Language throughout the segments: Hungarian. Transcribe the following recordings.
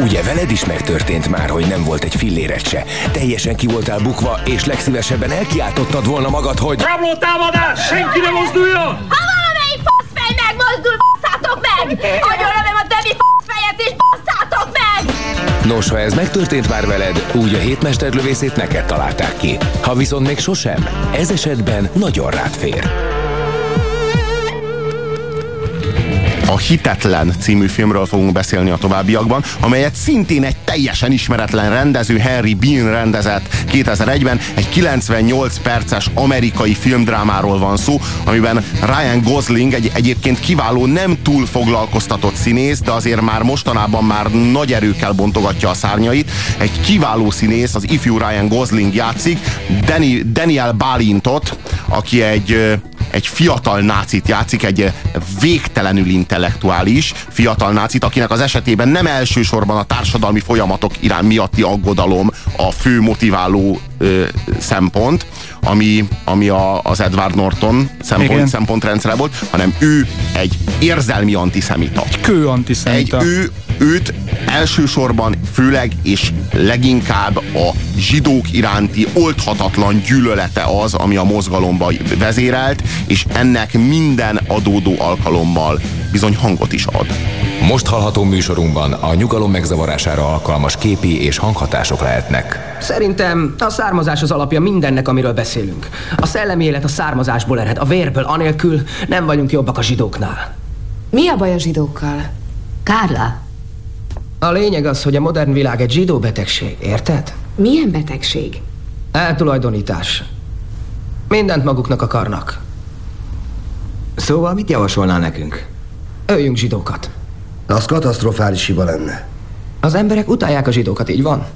Ugye veled is megtörtént már, hogy nem volt egy filléret se. Teljesen ki voltál bukva, és legszívesebben elkiáltottad volna magad, hogy... Rabló támadás! Senki ne mozduljon! Ha valamelyik faszfej megmozdul, basszátok meg! Agyonlövöm a többi faszfejet és basszátok meg! Nos, ha ez megtörtént már veled, úgy a hétmesterlövészét neked találták ki. Ha viszont még sosem, ez esetben nagyon rád fér. A Hitetlen című filmről fogunk beszélni a továbbiakban, amelyet szintén egy teljesen ismeretlen rendező Henry Bean rendezett 2001-ben. Egy 98 perces amerikai filmdrámáról van szó, amiben Ryan Gosling egy egyébként kiváló, nem túl foglalkoztatott színész, de azért már mostanában már nagy erőkkel bontogatja a szárnyait. Egy kiváló színész, az ifjú Ryan Gosling játszik, Danny, Daniel Balintot, aki egy egy fiatal nácit játszik, egy végtelenül intellektuális fiatal nácit, akinek az esetében nem elsősorban a társadalmi folyamatok irány miatti aggodalom a fő motiváló ö, szempont, ami, ami a, az Edward Norton szempont, szempontrendszere volt, hanem ő egy érzelmi antiszemita. Egy kő antiszemita. Egy ő, őt elsősorban, főleg és leginkább a zsidók iránti oldhatatlan gyűlölete az, ami a mozgalomba vezérelt, és ennek minden adódó alkalommal bizony hangot is ad. Most hallható műsorunkban a nyugalom megzavarására alkalmas képi és hanghatások lehetnek. Szerintem a származás az alapja mindennek, amiről beszélünk. A szellemi élet a származásból ered, a vérből, anélkül nem vagyunk jobbak a zsidóknál. Mi a baj a zsidókkal? Kárla, A lényeg az, hogy a modern világ egy zsidó betegség, érted? Milyen betegség? Eltulajdonítás. Mindent maguknak akarnak. Szóval mit javasolnál nekünk? Öljünk zsidókat. Az katasztrofális hiba lenne. Az emberek utálják a zsidókat, így van?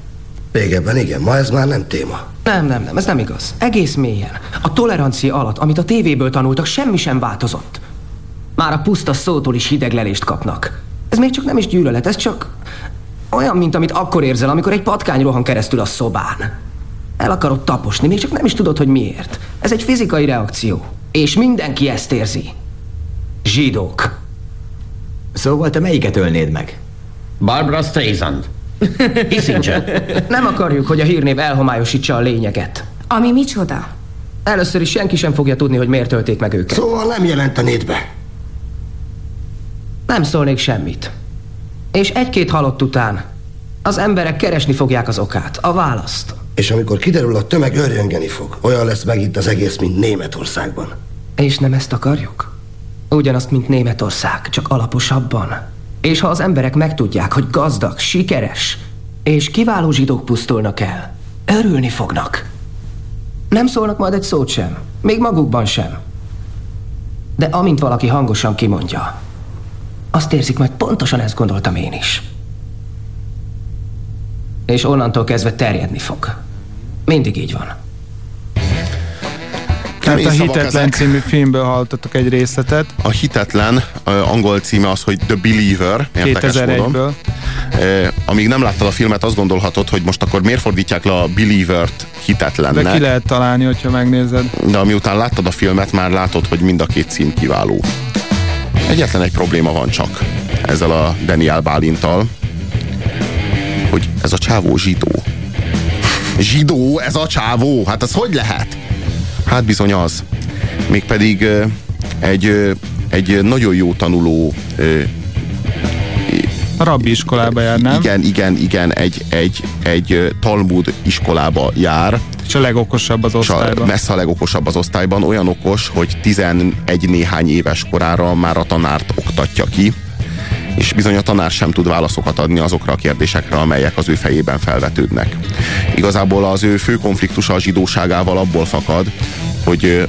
Régebben igen, ma ez már nem téma. Nem, nem, nem, ez nem igaz. Egész mélyen. A tolerancia alatt, amit a tévéből tanultak, semmi sem változott. Már a puszta szótól is hideglelést kapnak. Ez még csak nem is gyűlölet, ez csak olyan, mint amit akkor érzel, amikor egy patkány rohan keresztül a szobán. El akarod taposni, még csak nem is tudod, hogy miért. Ez egy fizikai reakció. És mindenki ezt érzi. Zsidók. Szóval te melyiket ölnéd meg? Barbara Streisand. Kissinger. Nem akarjuk, hogy a hírnév elhomályosítsa a lényeget. Ami micsoda? Először is senki sem fogja tudni, hogy miért tölték meg őket. Szóval nem jelentenéd be. Nem szólnék semmit. És egy-két halott után az emberek keresni fogják az okát, a választ. És amikor kiderül, a tömeg örjöngeni fog. Olyan lesz meg itt az egész, mint Németországban. És nem ezt akarjuk? Ugyanazt, mint Németország, csak alaposabban. És ha az emberek megtudják, hogy gazdag, sikeres és kiváló zsidók pusztulnak el, örülni fognak. Nem szólnak majd egy szót sem, még magukban sem. De amint valaki hangosan kimondja, azt érzik majd pontosan ezt gondoltam én is. És onnantól kezdve terjedni fog. Mindig így van. Tehát a Hitetlen ezek. című filmből hallottatok egy részletet. A hitetlen angol címe az, hogy The Believer, érdekes 2001-ből. módon. Uh, amíg nem láttad a filmet, azt gondolhatod, hogy most akkor miért fordítják le a Believer-t hitetlennek. De ki lehet találni, hogyha megnézed. de amiután láttad a filmet, már látod, hogy mind a két cím kiváló. Egyetlen egy probléma van csak ezzel a Daniel Bálintal, hogy ez a csávó zsidó. Zsidó, ez a csávó, hát ez hogy lehet? Hát bizony az. Mégpedig egy, egy nagyon jó tanuló A rabbi iskolába jár, nem? igen, igen, igen, egy, egy, egy Talmud iskolába jár, És a legokosabb az és a osztályban. messze a legokosabb az osztályban, olyan okos, hogy 11 néhány éves korára már a tanárt oktatja ki, és bizony a tanár sem tud válaszokat adni azokra a kérdésekre, amelyek az ő fejében felvetődnek. Igazából az ő fő konfliktusa a zsidóságával abból fakad, hogy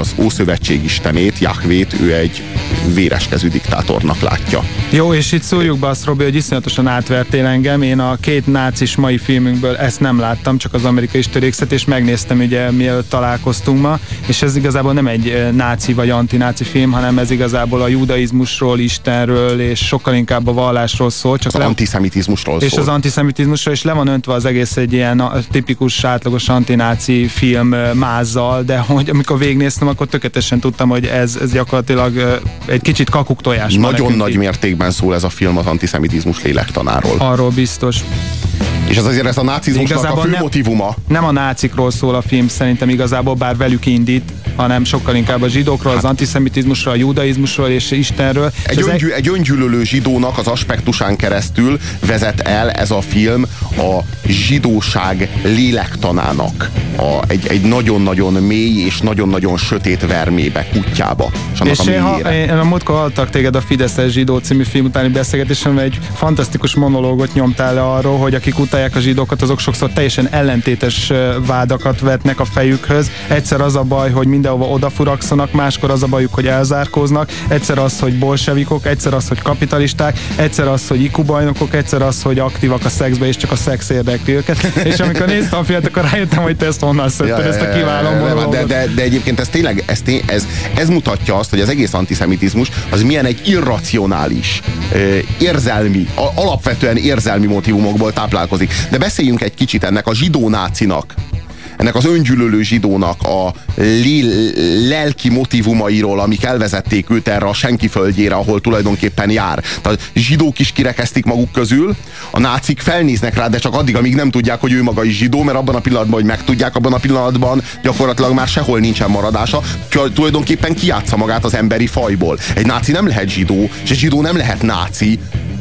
az Ószövetség istenét, Jahvét, ő egy véreskezű diktátornak látja. Jó, és itt szóljuk be azt, Robi, hogy iszonyatosan átvertél engem. Én a két nácis mai filmünkből ezt nem láttam, csak az amerikai törékszet, és megnéztem ugye mielőtt találkoztunk ma, és ez igazából nem egy eh, náci vagy antináci film, hanem ez igazából a judaizmusról, Istenről, és sokkal inkább a vallásról szól. Csak Az le- antiszemitizmusról és szól. az antiszemitizmusra, és le van öntve az egész egy ilyen tipikus, átlagos antináci film ö, mázzal, de hogy amikor végignéztem, akkor tökéletesen tudtam, hogy ez, ez gyakorlatilag ö, egy kicsit kakuktojás. Nagyon nagy mértékben szól ez a film az antiszemitizmus lélektanáról. Arról biztos. És ez azért ez a nácizmusnak a fő nem, motivuma. Nem a nácikról szól a film szerintem igazából, bár velük indít, hanem sokkal inkább a zsidókról, hát, az antiszemitizmusról, a judaizmusról és Istenről. Egy, és öngyű, egy öngyűlölő zsidónak az aspektusán keresztül vezet el ez a film a zsidóság lélektanának a, egy, egy nagyon-nagyon mély és nagyon-nagyon sötét vermébe, kutyába. És, és a én, ha, én a múltkor hallottak téged a Fideszes zsidó című film utáni beszélgetésemben egy fantasztikus monológot nyomtál le arról, hogy akik utálják a zsidókat, azok sokszor teljesen ellentétes vádakat vetnek a fejükhöz. Egyszer az a baj, hogy mindenhova odafurakszanak, máskor az a bajuk, hogy elzárkóznak, egyszer az, hogy bolsevikok, egyszer az, hogy kapitalisták, egyszer az, hogy ikubajnokok, egyszer az, hogy aktívak a szexbe, és csak a szex érdekli őket. és amikor néztem a filmet, akkor rájöttem, hogy te ezt honnan szedted, ja, ezt a kiváló de, de, de, egyébként ez tényleg, ez, ez, ez mutatja azt, hogy az egész antiszemitizmus az milyen egy irracionális, érzelmi, alapvetően érzelmi motivumokból táplálkozik. De beszéljünk egy kicsit ennek a zsidó nácinak, ennek az öngyűlölő zsidónak a lelki motivumairól, amik elvezették őt erre a senki földjére, ahol tulajdonképpen jár. Tehát zsidók is kirekeztik maguk közül, a nácik felnéznek rá, de csak addig, amíg nem tudják, hogy ő maga is zsidó, mert abban a pillanatban, hogy megtudják, abban a pillanatban gyakorlatilag már sehol nincsen maradása, tulajdonképpen kiátsza magát az emberi fajból. Egy náci nem lehet zsidó, és egy zsidó nem lehet náci,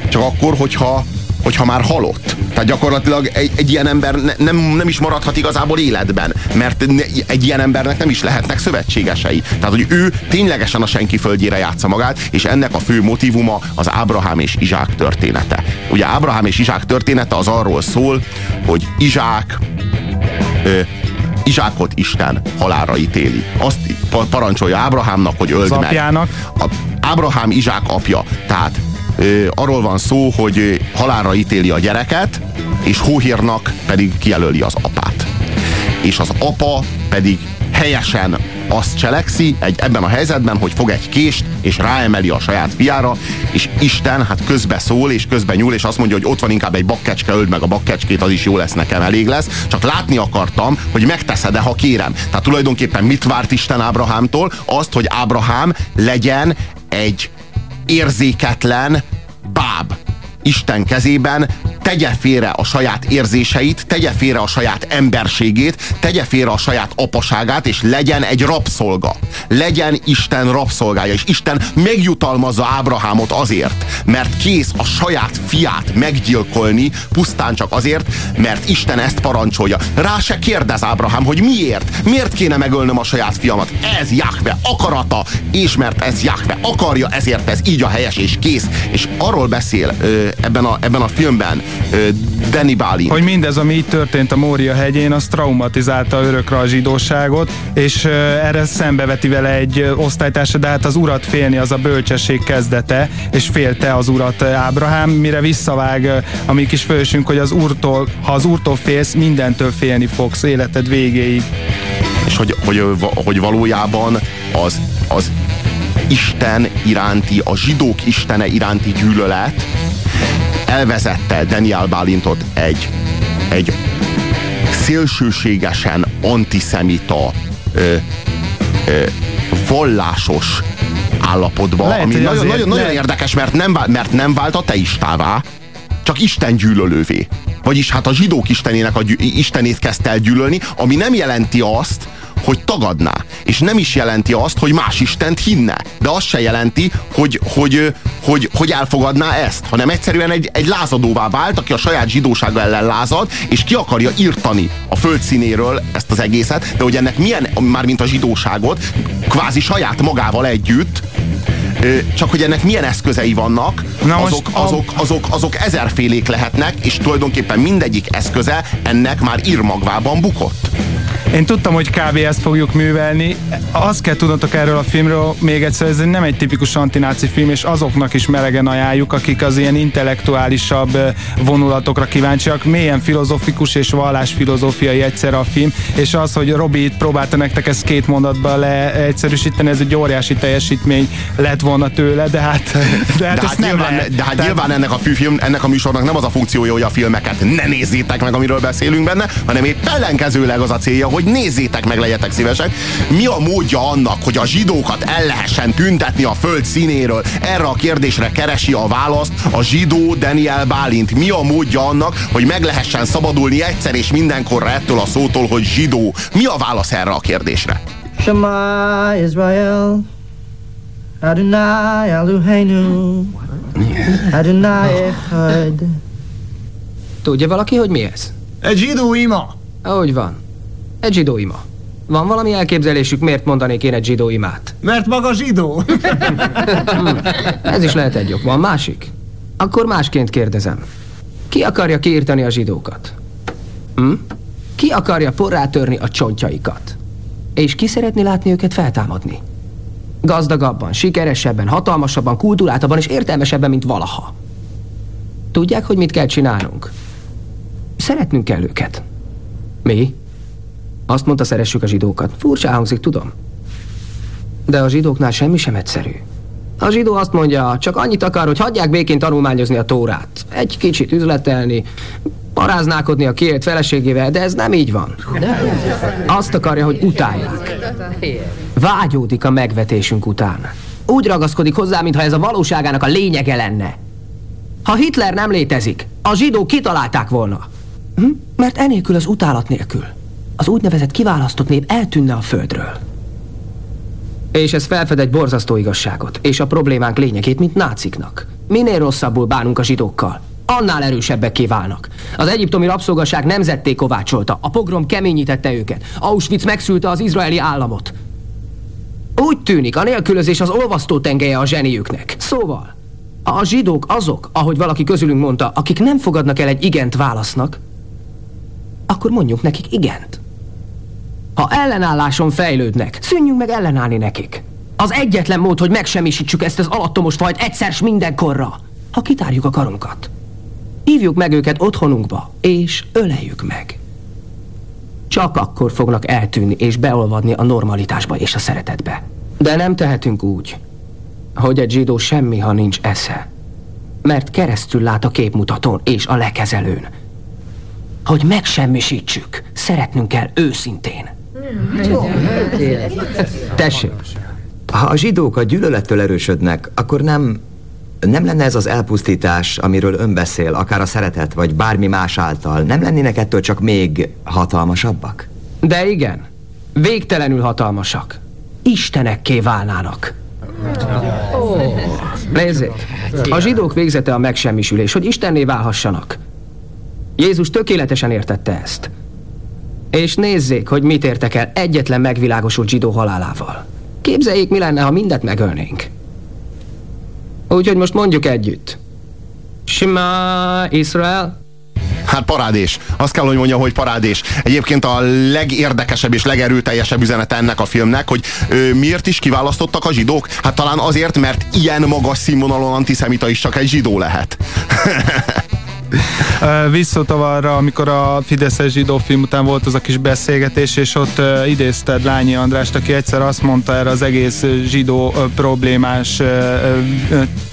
csak akkor, hogyha hogyha már halott. Tehát gyakorlatilag egy, egy ilyen ember ne, nem, nem is maradhat igazából életben, mert egy ilyen embernek nem is lehetnek szövetségesei. Tehát, hogy ő ténylegesen a senki földjére játsza magát, és ennek a fő motivuma az Ábrahám és Izsák története. Ugye Ábrahám és Izsák története az arról szól, hogy Izsák ö, Izsákot Isten halára ítéli. Azt parancsolja Ábrahámnak, hogy öld meg. A, Ábrahám Izsák apja. Tehát arról van szó, hogy halára ítéli a gyereket, és Hóhírnak pedig kijelöli az apát. És az apa pedig helyesen azt cselekszi egy, ebben a helyzetben, hogy fog egy kést, és ráemeli a saját fiára, és Isten hát közbe szól, és közbe nyúl, és azt mondja, hogy ott van inkább egy bakkecske, öld meg a bakkecskét, az is jó lesz nekem, elég lesz. Csak látni akartam, hogy megteszed-e, ha kérem. Tehát tulajdonképpen mit várt Isten Ábrahámtól? Azt, hogy Ábrahám legyen egy érzéketlen báb Isten kezében, tegye félre a saját érzéseit, tegye félre a saját emberségét, tegye félre a saját apaságát, és legyen egy rabszolga. Legyen Isten rabszolgája, és Isten megjutalmazza Ábrahámot azért, mert kész a saját fiát meggyilkolni, pusztán csak azért, mert Isten ezt parancsolja. Rá se kérdez Ábrahám, hogy miért? Miért kéne megölnöm a saját fiamat? Ez Jahve akarata, és mert ez Jahve akarja, ezért ez így a helyes, és kész. És arról beszél ebben a, ebben a filmben Danny Balin. Hogy mindez, ami így történt a Mória hegyén, az traumatizálta örökre a zsidóságot, és erre szembeveti vele egy osztálytársa, de hát az urat félni az a bölcsesség kezdete, és félte az urat Ábrahám, mire visszavág a mi kis fősünk, hogy az úrtól, ha az úrtól félsz, mindentől félni fogsz életed végéig. És hogy, hogy, hogy valójában az, az Isten iránti, a zsidók istene iránti gyűlölet elvezette Daniel Bálintot egy, egy szélsőségesen antiszemita ö, ö, vallásos állapotba, Lehet, ami nagyon, nagyon, nagyon érdekes, mert nem, mert nem vált a teistává, csak Isten gyűlölővé. Vagyis hát a zsidók istenének a gyű, istenét kezdte el gyűlölni, ami nem jelenti azt, hogy tagadná. És nem is jelenti azt, hogy más Istent hinne. De azt se jelenti, hogy, hogy, hogy, hogy elfogadná ezt, hanem egyszerűen egy, egy lázadóvá vált, aki a saját zsidósága ellen lázad, és ki akarja írtani a földszínéről ezt az egészet, de hogy ennek milyen, mármint a zsidóságot, kvázi saját magával együtt, csak hogy ennek milyen eszközei vannak, Na azok, azok, azok, azok ezerfélék lehetnek, és tulajdonképpen mindegyik eszköze ennek már írmagvában bukott. Én tudtam, hogy kb. ezt fogjuk művelni. Azt kell tudnotok erről a filmről, még egyszer, ez nem egy tipikus antináci film, és azoknak is melegen ajánljuk, akik az ilyen intellektuálisabb vonulatokra kíváncsiak. Mélyen filozofikus és vallásfilozófiai egyszer a film, és az, hogy Robi itt próbálta nektek ezt két mondatba leegyszerűsíteni, ez egy óriási teljesítmény lett volna tőle, de hát, de hát, de hát, nyilván, lehet. de hát Tehát... nyilván ennek a film, ennek a műsornak nem az a funkciója, hogy a filmeket ne nézzétek meg, amiről beszélünk benne, hanem épp ellenkezőleg az a célja, hogy nézzétek meg, legyetek szívesek. Mi a módja annak, hogy a zsidókat el lehessen tüntetni a föld színéről? Erre a kérdésre keresi a választ a zsidó Daniel Bálint. Mi a módja annak, hogy meg lehessen szabadulni egyszer és mindenkorra ettől a szótól, hogy zsidó? Mi a válasz erre a kérdésre? Shema Israel Adonai Eloheinu Adonai Echad Tudja valaki, hogy mi ez? Egy zsidó ima. Ahogy van. Egy zsidó ima. Van valami elképzelésük, miért mondanék én egy zsidó imát? Mert maga zsidó. Ez is lehet egy ok. Van másik? Akkor másként kérdezem. Ki akarja kiirtani a zsidókat? Hm? Ki akarja porrá törni a csontjaikat? És ki szeretné látni őket feltámadni? Gazdagabban, sikeresebben, hatalmasabban, kultúráltabban és értelmesebben, mint valaha. Tudják, hogy mit kell csinálnunk? Szeretnünk kell őket. Mi? Azt mondta, szeressük a zsidókat. Furcsa hangzik, tudom. De a zsidóknál semmi sem egyszerű. A zsidó azt mondja, csak annyit akar, hogy hagyják békén tanulmányozni a tórát. Egy kicsit üzletelni, paráználkodni a kiélt feleségével, de ez nem így van. Azt akarja, hogy utálják. Vágyódik a megvetésünk után. Úgy ragaszkodik hozzá, mintha ez a valóságának a lényege lenne. Ha Hitler nem létezik, a zsidók kitalálták volna. Hm? Mert enélkül az utálat nélkül az úgynevezett kiválasztott nép eltűnne a földről. És ez felfed egy borzasztó igazságot, és a problémánk lényegét, mint náciknak. Minél rosszabbul bánunk a zsidókkal, annál erősebbek kiválnak. Az egyiptomi rabszolgaság nemzetté kovácsolta, a pogrom keményítette őket, Auschwitz megszülte az izraeli államot. Úgy tűnik, a nélkülözés az olvasztó tengelye a zseniüknek. Szóval, a zsidók azok, ahogy valaki közülünk mondta, akik nem fogadnak el egy igent válasznak, akkor mondjuk nekik igent. Ha ellenálláson fejlődnek, szűnjünk meg ellenállni nekik. Az egyetlen mód, hogy megsemmisítsük ezt az alattomos fajt egyszer s mindenkorra, ha kitárjuk a karunkat. Hívjuk meg őket otthonunkba, és öleljük meg. Csak akkor fognak eltűnni és beolvadni a normalitásba és a szeretetbe. De nem tehetünk úgy, hogy egy zsidó semmi, ha nincs esze. Mert keresztül lát a képmutatón és a lekezelőn. Hogy megsemmisítsük, szeretnünk kell őszintén. Tessék. Ha a zsidók a gyűlölettől erősödnek, akkor nem, nem lenne ez az elpusztítás, amiről ön beszél, akár a szeretet, vagy bármi más által, nem lennének ettől csak még hatalmasabbak? De igen, végtelenül hatalmasak. Istenekké válnának. Nézzék, a zsidók végzete a megsemmisülés, hogy Istenné válhassanak. Jézus tökéletesen értette ezt. És nézzék, hogy mit értek el egyetlen megvilágosult zsidó halálával. Képzeljék, mi lenne, ha mindet megölnénk. Úgyhogy most mondjuk együtt. Shema Israel. Hát parádés. Azt kell, hogy mondjam, hogy parádés. Egyébként a legérdekesebb és legerőteljesebb üzenete ennek a filmnek, hogy ö, miért is kiválasztottak a zsidók? Hát talán azért, mert ilyen magas színvonalon antiszemita is csak egy zsidó lehet. Visszatava arra, amikor a Fideszes zsidó film után volt az a kis beszélgetés, és ott idézted Lányi Andrást, aki egyszer azt mondta erre az egész zsidó problémás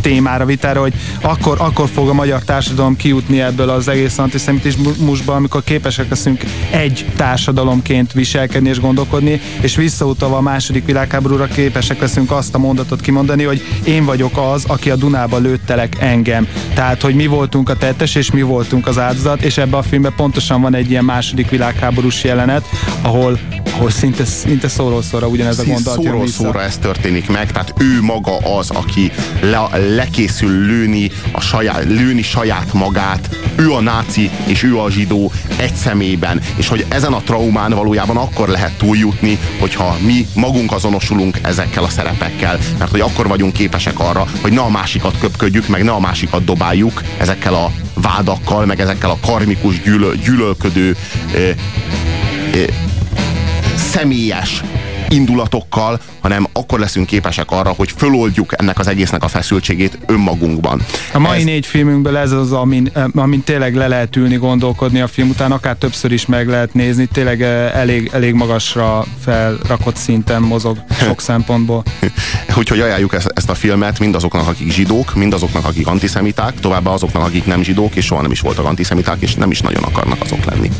témára, vitára, hogy akkor, akkor fog a magyar társadalom kijutni ebből az egész antiszemitizmusba, amikor képesek leszünk egy társadalomként viselkedni és gondolkodni, és visszautalva a második világháborúra képesek leszünk azt a mondatot kimondani, hogy én vagyok az, aki a Dunába lőttelek engem. Tehát, hogy mi voltunk a tettes, és mi voltunk az áldozat, és ebben a filmben pontosan van egy ilyen második világháborús jelenet, ahol, ahol szinte, szinte szóról szóra ugyanez a gondolat Szóról jön szóra ez történik meg, tehát ő maga az, aki le, lekészül lőni, a saját, lőni saját magát, ő a náci és ő a zsidó egy személyben, és hogy ezen a traumán valójában akkor lehet túljutni, hogyha mi magunk azonosulunk ezekkel a szerepekkel, mert hogy akkor vagyunk képesek arra, hogy ne a másikat köpködjük, meg ne a másikat dobáljuk ezekkel a vádakkal, meg ezekkel a karmikus gyűlö, gyűlölködő ö, ö, személyes indulatokkal, hanem akkor leszünk képesek arra, hogy föloldjuk ennek az egésznek a feszültségét önmagunkban. A mai Ez- négy filmünkből ez az, amin, eh, amin tényleg le lehet ülni, gondolkodni a film után, akár többször is meg lehet nézni, tényleg eh, elég, elég magasra felrakott szinten mozog sok szempontból. Úgyhogy ajánljuk ezt, ezt a filmet mindazoknak, akik zsidók, mindazoknak, akik antiszemiták, továbbá azoknak, akik nem zsidók, és soha nem is voltak antiszemiták, és nem is nagyon akarnak azok lenni.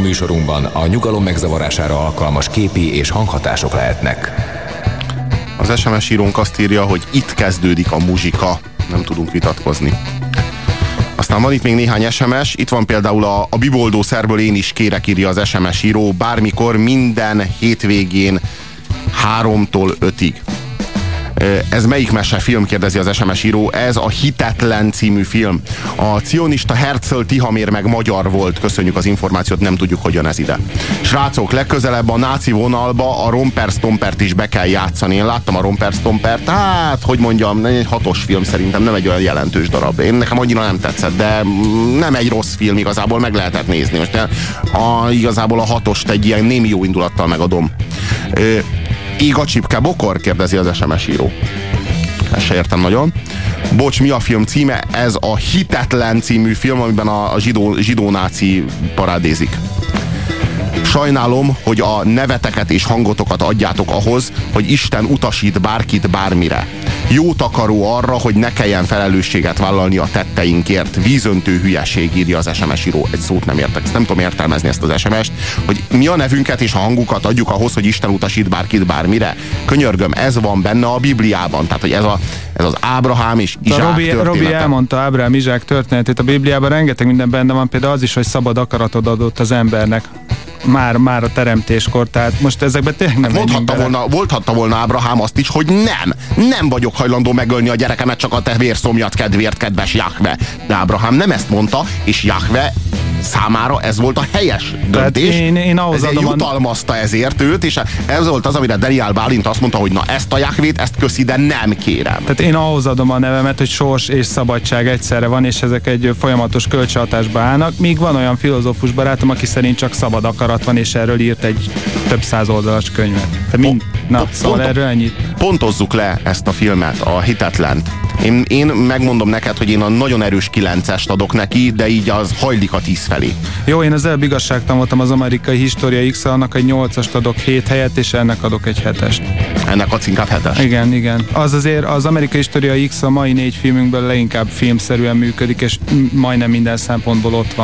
Műsorunkban a nyugalom megzavarására alkalmas képi és hanghatások lehetnek. Az SMS írónk azt írja, hogy itt kezdődik a muzsika. Nem tudunk vitatkozni. Aztán van itt még néhány SMS, itt van például a, a Biboldó szerből én is kérek írja az SMS író, bármikor, minden hétvégén háromtól ötig. Ez melyik mesefilm, kérdezi az SMS író. Ez a Hitetlen című film. A cionista Herzl Tihamér meg magyar volt. Köszönjük az információt, nem tudjuk, hogyan ez ide. Srácok, legközelebb a náci vonalba a Romper Stompert is be kell játszani. Én láttam a Romper Stompert, hát, hogy mondjam, egy hatos film szerintem, nem egy olyan jelentős darab. Én nekem annyira nem tetszett, de nem egy rossz film, igazából meg lehetett nézni. Most a, igazából a hatost egy ilyen némi jó indulattal megadom. Ég a csipke bokor? kérdezi az SMS író. Ezt se értem nagyon. Bocs, mi a film címe? Ez a Hitetlen című film, amiben a zsidó, zsidó náci parádézik. Sajnálom, hogy a neveteket és hangotokat adjátok ahhoz, hogy Isten utasít bárkit bármire. Jó takaró arra, hogy ne kelljen felelősséget vállalni a tetteinkért. Vízöntő hülyeség írja az SMS író. Egy szót nem értek, ezt nem tudom értelmezni ezt az SMS-t, hogy mi a nevünket és a hangukat adjuk ahhoz, hogy Isten utasít bárkit bármire. Könyörgöm, ez van benne a Bibliában. Tehát, hogy ez, a, ez az Ábrahám és Izsák Robi, története. Robi elmondta Ábrahám Izsák történetét. A Bibliában rengeteg minden benne van, például az is, hogy szabad akaratod adott az embernek már, már a teremtéskor, tehát most ezekben tényleg nem Mondhatta volna, volthatta volna Ábrahám azt is, hogy nem, nem vagyok hajlandó megölni a gyerekemet csak a te vérszomjat kedvéért, kedves Jahve. De Ábrahám nem ezt mondta, és Jahve számára ez volt a helyes döntés. én, én ahhoz ezért adom a- jutalmazta ezért őt, és ez volt az, amire Daniel Bálint azt mondta, hogy na ezt a Jahvét, ezt köszi, de nem kérem. Tehát én ahhoz adom a nevemet, hogy sors és szabadság egyszerre van, és ezek egy folyamatos kölcsönhatásba állnak, míg van olyan filozófus barátom, aki szerint csak szabad akarat van, és erről írt egy több száz oldalas könyvet. Tehát mind, na, szóval pont- erről ennyit. Pontozzuk le ezt a filmet, a hitetlent. Én, én megmondom neked, hogy én a nagyon erős kilencest adok neki, de így az hajlik a tíz felé. Jó, én az előbb igazságtan voltam az amerikai História X, annak egy 8-ast adok 7 helyet, és ennek adok egy 7-est. Ennek adsz inkább hetes? Igen, igen. Az azért az amerikai História X a mai négy filmünkből leginkább filmszerűen működik, és majdnem minden szempontból ott van.